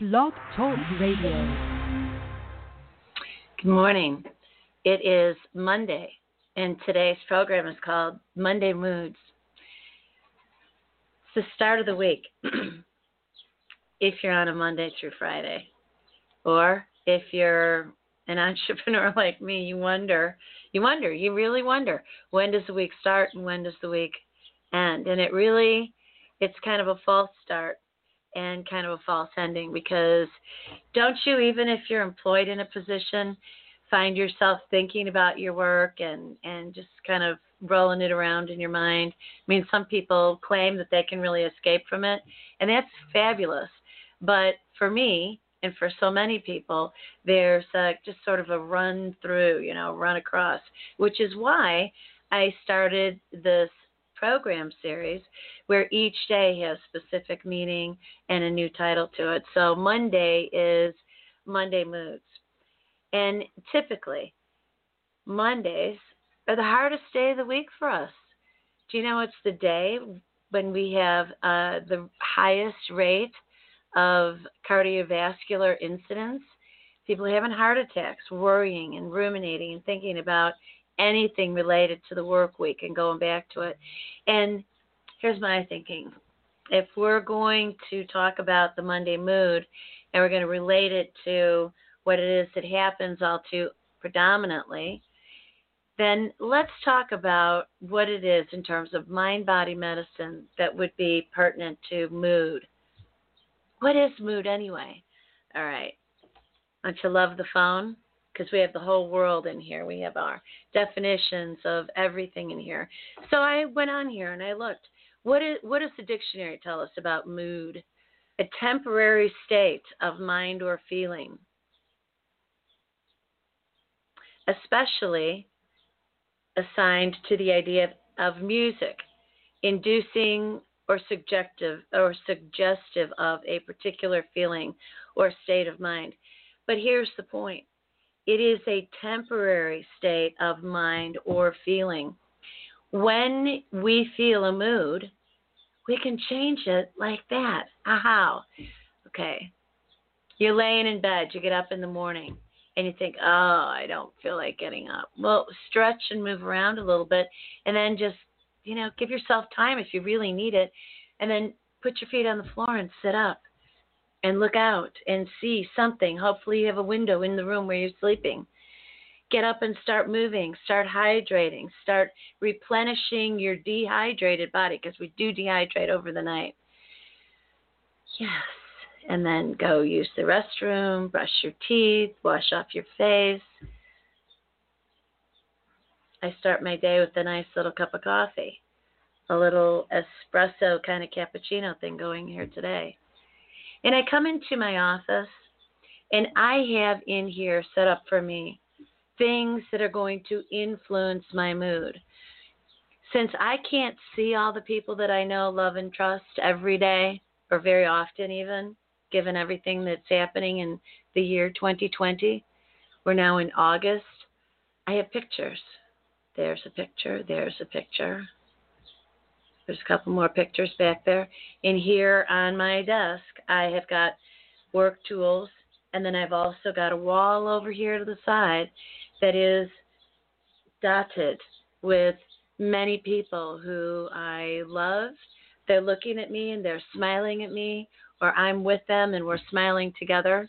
Blog Talk Radio. Good morning. It is Monday, and today's program is called Monday Moods. It's the start of the week. if you're on a Monday through Friday, or if you're an entrepreneur like me, you wonder, you wonder, you really wonder, when does the week start and when does the week end? And it really, it's kind of a false start and kind of a false ending because don't you, even if you're employed in a position, find yourself thinking about your work and and just kind of rolling it around in your mind. I mean, some people claim that they can really escape from it, and that's fabulous. But for me, and for so many people, there's a, just sort of a run through, you know, run across, which is why I started this program series where each day has specific meaning and a new title to it. So Monday is Monday Moods. And typically, Mondays are the hardest day of the week for us. Do you know it's the day when we have uh, the highest rate of cardiovascular incidents? People having heart attacks, worrying and ruminating and thinking about anything related to the work week and going back to it. And here's my thinking if we're going to talk about the Monday mood and we're going to relate it to what it is that happens all too predominantly, then let's talk about what it is in terms of mind body medicine that would be pertinent to mood. What is mood anyway? All right. Don't you love the phone? Because we have the whole world in here. We have our definitions of everything in here. So I went on here and I looked. What is what does the dictionary tell us about mood? A temporary state of mind or feeling especially assigned to the idea of, of music, inducing or subjective or suggestive of a particular feeling or state of mind. But here's the point. It is a temporary state of mind or feeling. When we feel a mood, we can change it like that. How? Okay. You're laying in bed, you get up in the morning and you think, oh, I don't feel like getting up. Well, stretch and move around a little bit, and then just, you know, give yourself time if you really need it, and then put your feet on the floor and sit up and look out and see something. Hopefully, you have a window in the room where you're sleeping. Get up and start moving, start hydrating, start replenishing your dehydrated body because we do dehydrate over the night. Yes and then go use the restroom, brush your teeth, wash off your face. I start my day with a nice little cup of coffee, a little espresso kind of cappuccino thing going here today. And I come into my office and I have in here set up for me things that are going to influence my mood. Since I can't see all the people that I know, love, and trust every day, or very often even, given everything that's happening in the year 2020. We're now in August. I have pictures. There's a picture. There's a picture. There's a couple more pictures back there. And here on my desk, I have got work tools, and then I've also got a wall over here to the side that is dotted with many people who I love. They're looking at me and they're smiling at me, or I'm with them and we're smiling together.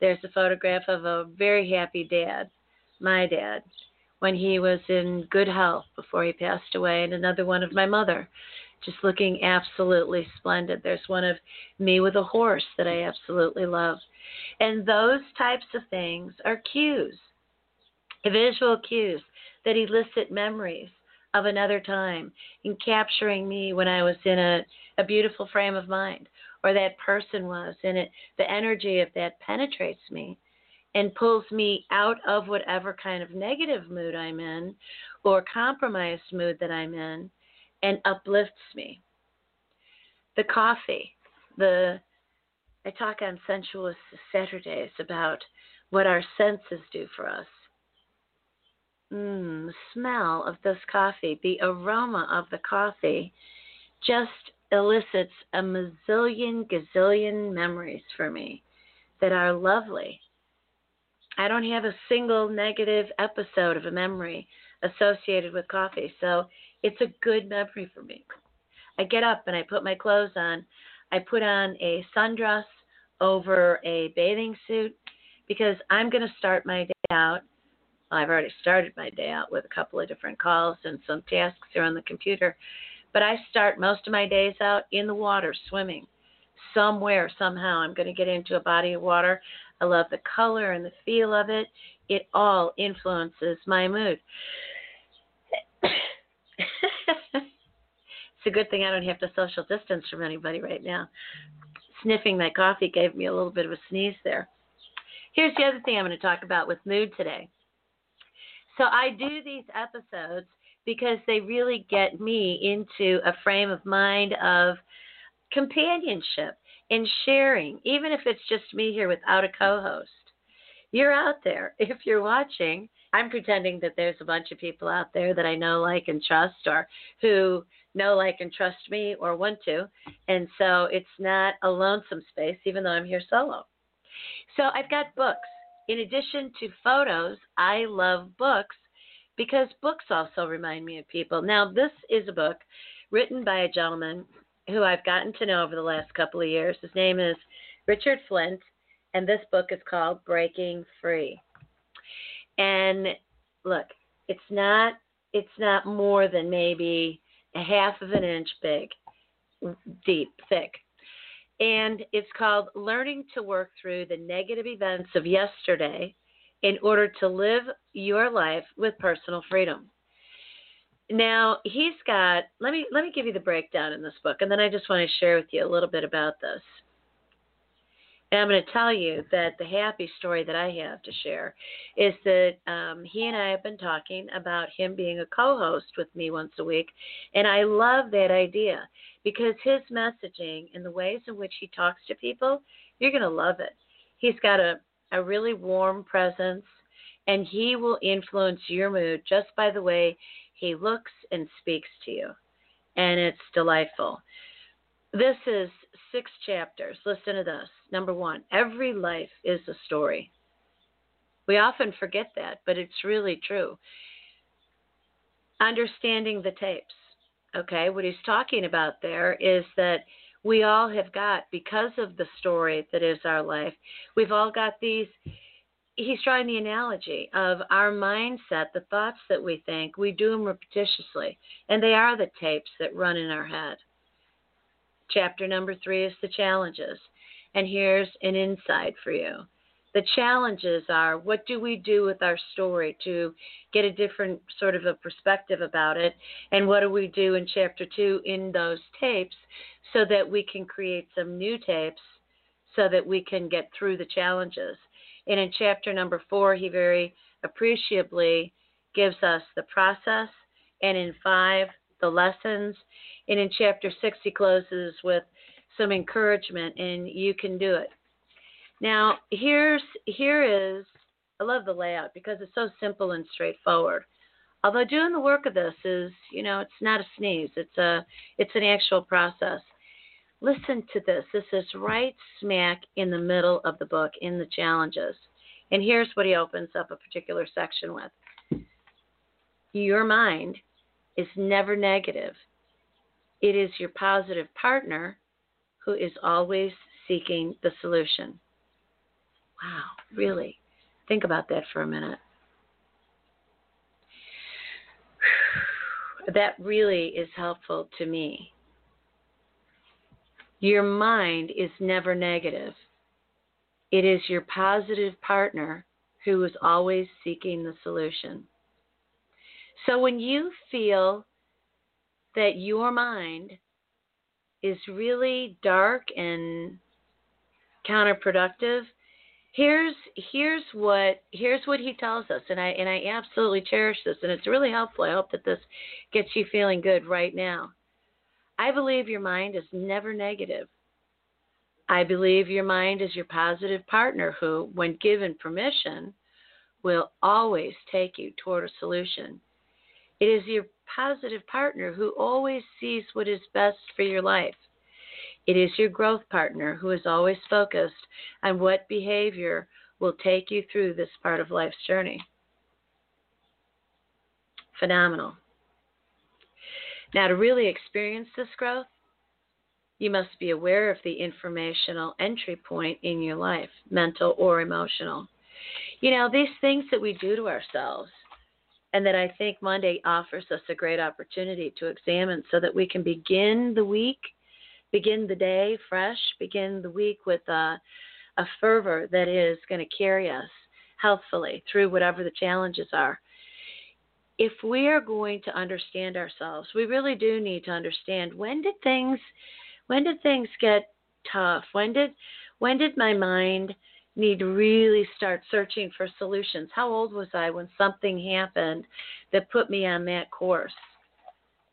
There's a photograph of a very happy dad, my dad, when he was in good health before he passed away, and another one of my mother, just looking absolutely splendid. There's one of me with a horse that I absolutely love. And those types of things are cues, visual cues that elicit memories of another time and capturing me when I was in a, a beautiful frame of mind or that person was and it the energy of that penetrates me and pulls me out of whatever kind of negative mood I'm in or compromised mood that I'm in and uplifts me. The coffee, the I talk on Sensuous Saturdays about what our senses do for us. Mm, the smell of this coffee, the aroma of the coffee just elicits a mazillion gazillion memories for me that are lovely. I don't have a single negative episode of a memory associated with coffee, so it's a good memory for me. I get up and I put my clothes on. I put on a sundress over a bathing suit because I'm going to start my day out. Well, I've already started my day out with a couple of different calls and some tasks here on the computer. But I start most of my days out in the water swimming. Somewhere, somehow, I'm going to get into a body of water. I love the color and the feel of it. It all influences my mood. it's a good thing I don't have to social distance from anybody right now. Sniffing my coffee gave me a little bit of a sneeze there. Here's the other thing I'm going to talk about with mood today. So I do these episodes because they really get me into a frame of mind of companionship and sharing, even if it's just me here without a co host. You're out there. If you're watching, I'm pretending that there's a bunch of people out there that I know, like, and trust, or who know, like, and trust me or want to. And so it's not a lonesome space, even though I'm here solo. So I've got books. In addition to photos, I love books because books also remind me of people. Now, this is a book written by a gentleman who I've gotten to know over the last couple of years. His name is Richard Flint, and this book is called Breaking Free. And look, it's not it's not more than maybe a half of an inch big, deep, thick. And it's called Learning to Work Through the Negative Events of Yesterday in Order to Live Your Life with Personal Freedom. Now, he's got let me let me give you the breakdown in this book and then I just want to share with you a little bit about this. And I'm going to tell you that the happy story that I have to share is that um, he and I have been talking about him being a co host with me once a week. And I love that idea because his messaging and the ways in which he talks to people, you're going to love it. He's got a, a really warm presence and he will influence your mood just by the way he looks and speaks to you. And it's delightful. This is six chapters. Listen to this. Number one, every life is a story. We often forget that, but it's really true. Understanding the tapes. Okay, what he's talking about there is that we all have got, because of the story that is our life, we've all got these. He's drawing the analogy of our mindset, the thoughts that we think, we do them repetitiously, and they are the tapes that run in our head. Chapter number three is the challenges. And here's an insight for you. The challenges are what do we do with our story to get a different sort of a perspective about it? And what do we do in chapter two in those tapes so that we can create some new tapes so that we can get through the challenges? And in chapter number four, he very appreciably gives us the process. And in five, the lessons. And in chapter six, he closes with some encouragement, and you can do it. Now, here's here is I love the layout because it's so simple and straightforward. Although doing the work of this is, you know, it's not a sneeze. It's a it's an actual process. Listen to this. This is right smack in the middle of the book in the challenges. And here's what he opens up a particular section with. Your mind is never negative. It is your positive partner who is always seeking the solution. Wow, really? Think about that for a minute. That really is helpful to me. Your mind is never negative. It is your positive partner who is always seeking the solution. So when you feel that your mind is really dark and counterproductive, here's here's what here's what he tells us and I and I absolutely cherish this and it's really helpful. I hope that this gets you feeling good right now. I believe your mind is never negative. I believe your mind is your positive partner who, when given permission, will always take you toward a solution. It is your positive partner who always sees what is best for your life. It is your growth partner who is always focused on what behavior will take you through this part of life's journey. Phenomenal. Now, to really experience this growth, you must be aware of the informational entry point in your life, mental or emotional. You know, these things that we do to ourselves, and that I think Monday offers us a great opportunity to examine so that we can begin the week, begin the day fresh, begin the week with a, a fervor that is going to carry us healthfully through whatever the challenges are. If we are going to understand ourselves, we really do need to understand when did things when did things get tough? When did when did my mind need to really start searching for solutions. How old was I when something happened that put me on that course?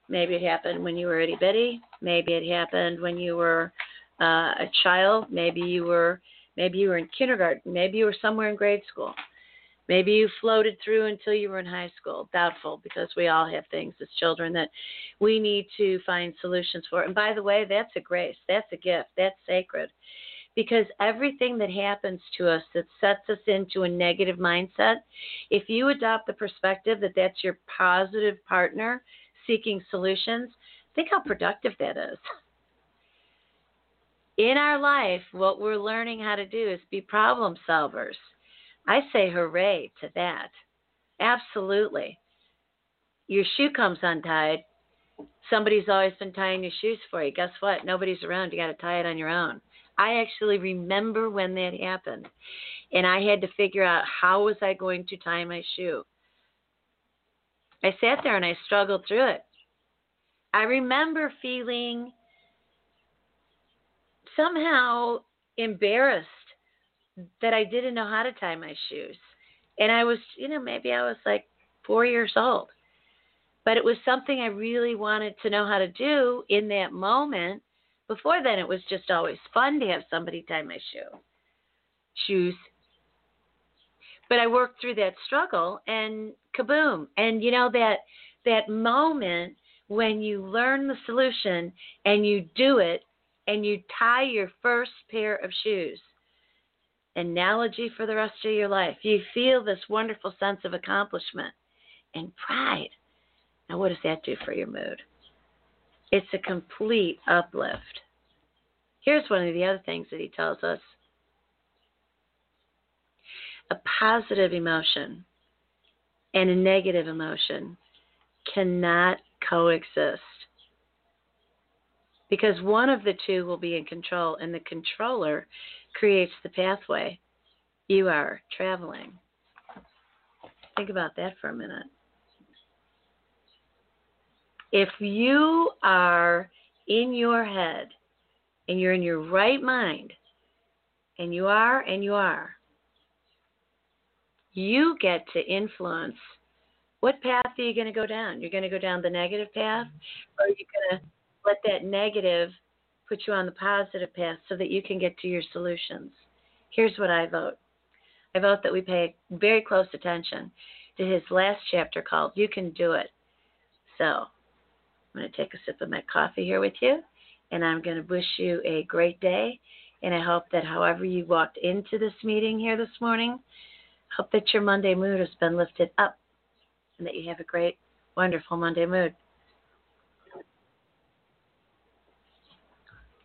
Maybe it happened when you were itty bitty. Maybe it happened when you were uh, a child. Maybe you were maybe you were in kindergarten. Maybe you were somewhere in grade school. Maybe you floated through until you were in high school. Doubtful because we all have things as children that we need to find solutions for. And by the way, that's a grace. That's a gift. That's sacred because everything that happens to us that sets us into a negative mindset, if you adopt the perspective that that's your positive partner seeking solutions, think how productive that is. In our life, what we're learning how to do is be problem solvers. I say hooray to that. Absolutely. Your shoe comes untied. Somebody's always been tying your shoes for you. Guess what? Nobody's around. You got to tie it on your own. I actually remember when that happened. And I had to figure out how was I going to tie my shoe. I sat there and I struggled through it. I remember feeling somehow embarrassed that I didn't know how to tie my shoes. And I was, you know, maybe I was like four years old. But it was something I really wanted to know how to do in that moment before then, it was just always fun to have somebody tie my shoe, shoes. But I worked through that struggle, and kaboom! And you know that that moment when you learn the solution and you do it, and you tie your first pair of shoes. Analogy for the rest of your life. You feel this wonderful sense of accomplishment and pride. Now, what does that do for your mood? It's a complete uplift. Here's one of the other things that he tells us a positive emotion and a negative emotion cannot coexist because one of the two will be in control, and the controller creates the pathway you are traveling. Think about that for a minute if you are in your head and you're in your right mind, and you are and you are, you get to influence what path are you going to go down? You're going to go down the negative path, or are you going to let that negative put you on the positive path so that you can get to your solutions? Here's what I vote I vote that we pay very close attention to his last chapter called You Can Do It. So, I'm going to take a sip of my coffee here with you, and I'm going to wish you a great day. And I hope that however you walked into this meeting here this morning, hope that your Monday mood has been lifted up and that you have a great, wonderful Monday mood.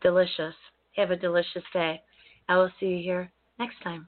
Delicious. Have a delicious day. I will see you here next time.